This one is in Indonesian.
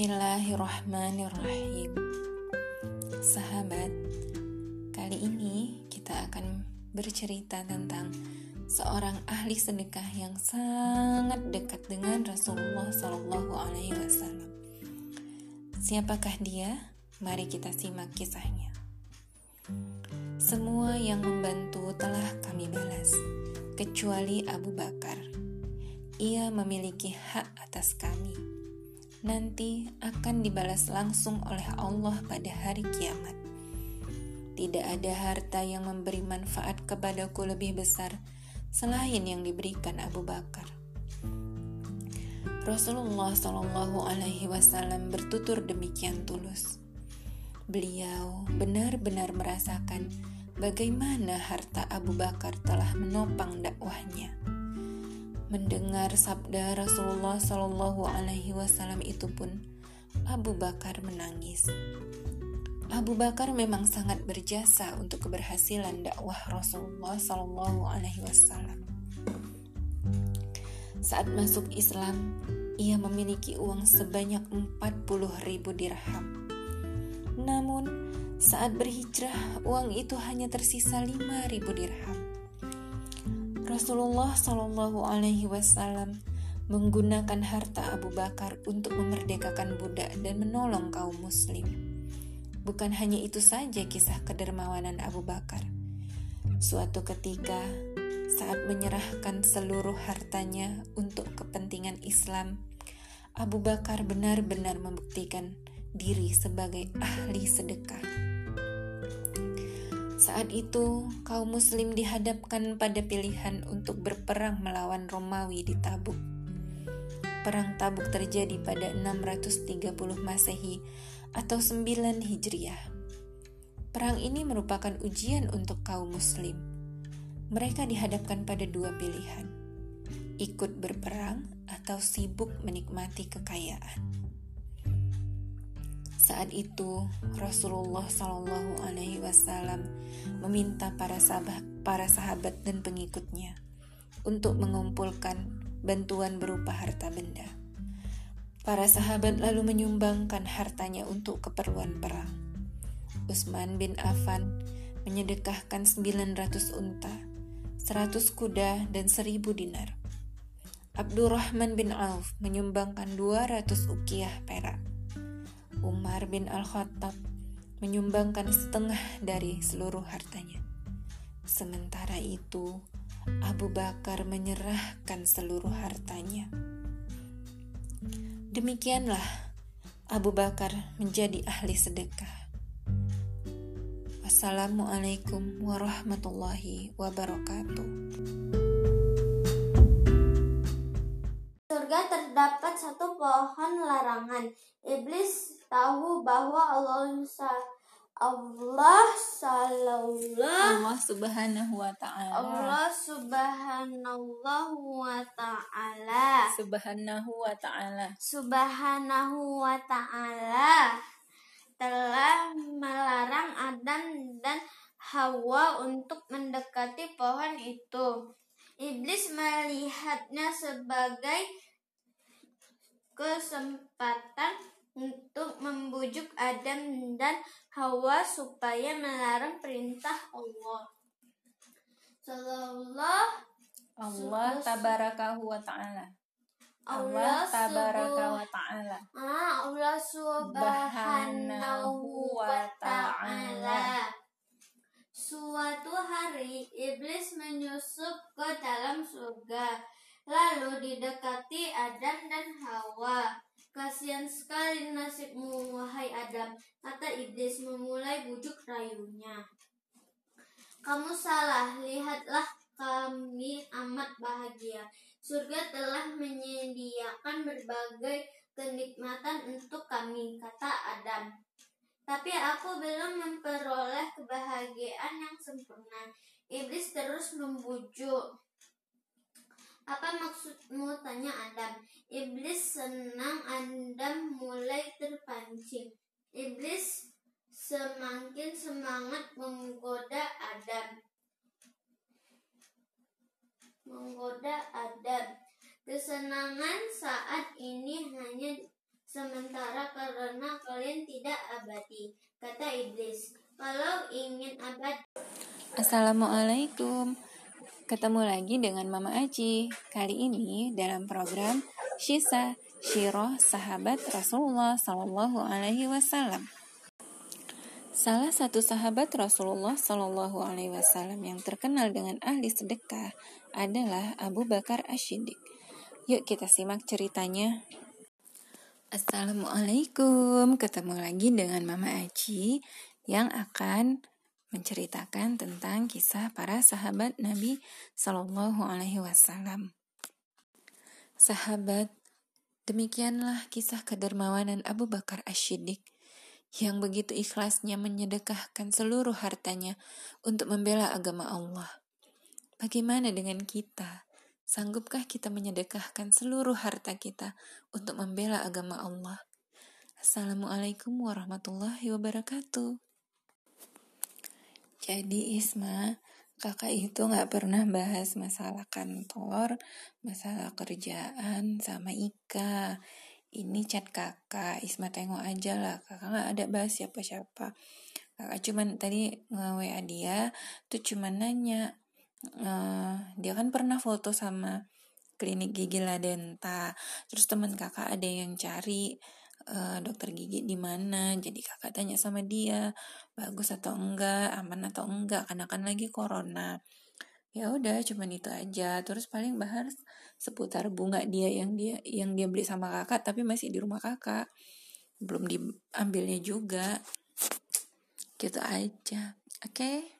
Bismillahirrahmanirrahim Sahabat, kali ini kita akan bercerita tentang seorang ahli sedekah yang sangat dekat dengan Rasulullah Shallallahu Alaihi Wasallam. Siapakah dia? Mari kita simak kisahnya. Semua yang membantu telah kami balas, kecuali Abu Bakar. Ia memiliki hak atas kami nanti akan dibalas langsung oleh Allah pada hari kiamat. Tidak ada harta yang memberi manfaat kepadaku lebih besar selain yang diberikan Abu Bakar. Rasulullah Shallallahu Alaihi Wasallam bertutur demikian tulus. Beliau benar-benar merasakan bagaimana harta Abu Bakar telah menopang dakwahnya Mendengar sabda Rasulullah Shallallahu Alaihi Wasallam itu pun, Abu Bakar menangis. Abu Bakar memang sangat berjasa untuk keberhasilan dakwah Rasulullah Shallallahu Alaihi Wasallam. Saat masuk Islam, ia memiliki uang sebanyak 40 ribu dirham. Namun, saat berhijrah, uang itu hanya tersisa 5 ribu dirham. Rasulullah Shallallahu Alaihi Wasallam menggunakan harta Abu Bakar untuk memerdekakan budak dan menolong kaum Muslim. Bukan hanya itu saja kisah kedermawanan Abu Bakar. Suatu ketika, saat menyerahkan seluruh hartanya untuk kepentingan Islam, Abu Bakar benar-benar membuktikan diri sebagai ahli sedekah. Saat itu, kaum muslim dihadapkan pada pilihan untuk berperang melawan Romawi di Tabuk. Perang Tabuk terjadi pada 630 Masehi atau 9 Hijriah. Perang ini merupakan ujian untuk kaum muslim. Mereka dihadapkan pada dua pilihan. Ikut berperang atau sibuk menikmati kekayaan. Saat itu Rasulullah Shallallahu Alaihi Wasallam meminta para sahabat, para sahabat dan pengikutnya untuk mengumpulkan bantuan berupa harta benda. Para sahabat lalu menyumbangkan hartanya untuk keperluan perang. Utsman bin Affan menyedekahkan 900 unta, 100 kuda, dan 1000 dinar. Abdurrahman bin Auf menyumbangkan 200 ukiah perak. Umar bin Al-Khattab menyumbangkan setengah dari seluruh hartanya. Sementara itu, Abu Bakar menyerahkan seluruh hartanya. Demikianlah Abu Bakar menjadi ahli sedekah. Wassalamualaikum warahmatullahi wabarakatuh. Surga terdapat satu pohon larangan. Iblis tahu bahwa Allah Allah sallallahu Allah subhanahu wa ta'ala. Allah subhanahu wa ta'ala. Subhanahu wa ta'ala. Subhanahu wa ta'ala telah melarang Adam dan Hawa untuk mendekati pohon itu. Iblis melihatnya sebagai kesempatan untuk membujuk Adam dan Hawa supaya melarang perintah Allah. Sallallahu Allah tabarakahu wa ta'ala. Allah tabaraka wa ta'ala. Ah, Allah subhanahu wa ta'ala. Suatu hari iblis menyusup ke dalam surga, lalu didekati Adam dan Hawa. Kasihan sekali nasibmu, wahai Adam, kata iblis memulai bujuk rayunya. Kamu salah, lihatlah kami amat bahagia. Surga telah menyediakan berbagai kenikmatan untuk kami, kata Adam. Tapi aku belum memperoleh kebahagiaan yang sempurna. Iblis terus membujuk. Apa maksudmu? Tanya Adam. Iblis senang Adam mulai terpancing. Iblis semakin semangat menggoda Adam. Menggoda Adam. Kesenangan saat ini hanya sementara karena kalian tidak abadi. Kata iblis, kalau ingin abadi. Assalamualaikum. Ketemu lagi dengan Mama Aji. Kali ini dalam program Shisa Shiroh Sahabat Rasulullah Sallallahu Alaihi Wasallam. Salah satu sahabat Rasulullah Shallallahu Alaihi Wasallam yang terkenal dengan ahli sedekah adalah Abu Bakar Ashidik. Yuk kita simak ceritanya. Assalamualaikum, ketemu lagi dengan Mama Aji yang akan menceritakan tentang kisah para sahabat Nabi Shallallahu Alaihi Wasallam. Sahabat, demikianlah kisah kedermawanan Abu Bakar Ashidik yang begitu ikhlasnya menyedekahkan seluruh hartanya untuk membela agama Allah. Bagaimana dengan kita? Sanggupkah kita menyedekahkan seluruh harta kita untuk membela agama Allah? Assalamualaikum warahmatullahi wabarakatuh. Jadi Isma, kakak itu gak pernah bahas masalah kantor, masalah kerjaan, sama Ika ini chat kakak Isma tengok aja lah. Kakak nggak ada bahas siapa-siapa. Kakak cuman tadi nge-WA dia tuh cuman nanya uh, dia kan pernah foto sama klinik gigi Ladenta terus teman kakak ada yang cari uh, dokter gigi di mana. Jadi kakak tanya sama dia bagus atau enggak? Aman atau enggak? Karena kan lagi corona ya udah cuman itu aja. Terus paling bahas seputar bunga dia yang dia yang dia beli sama kakak tapi masih di rumah kakak. Belum diambilnya juga. Gitu aja. Oke? okay?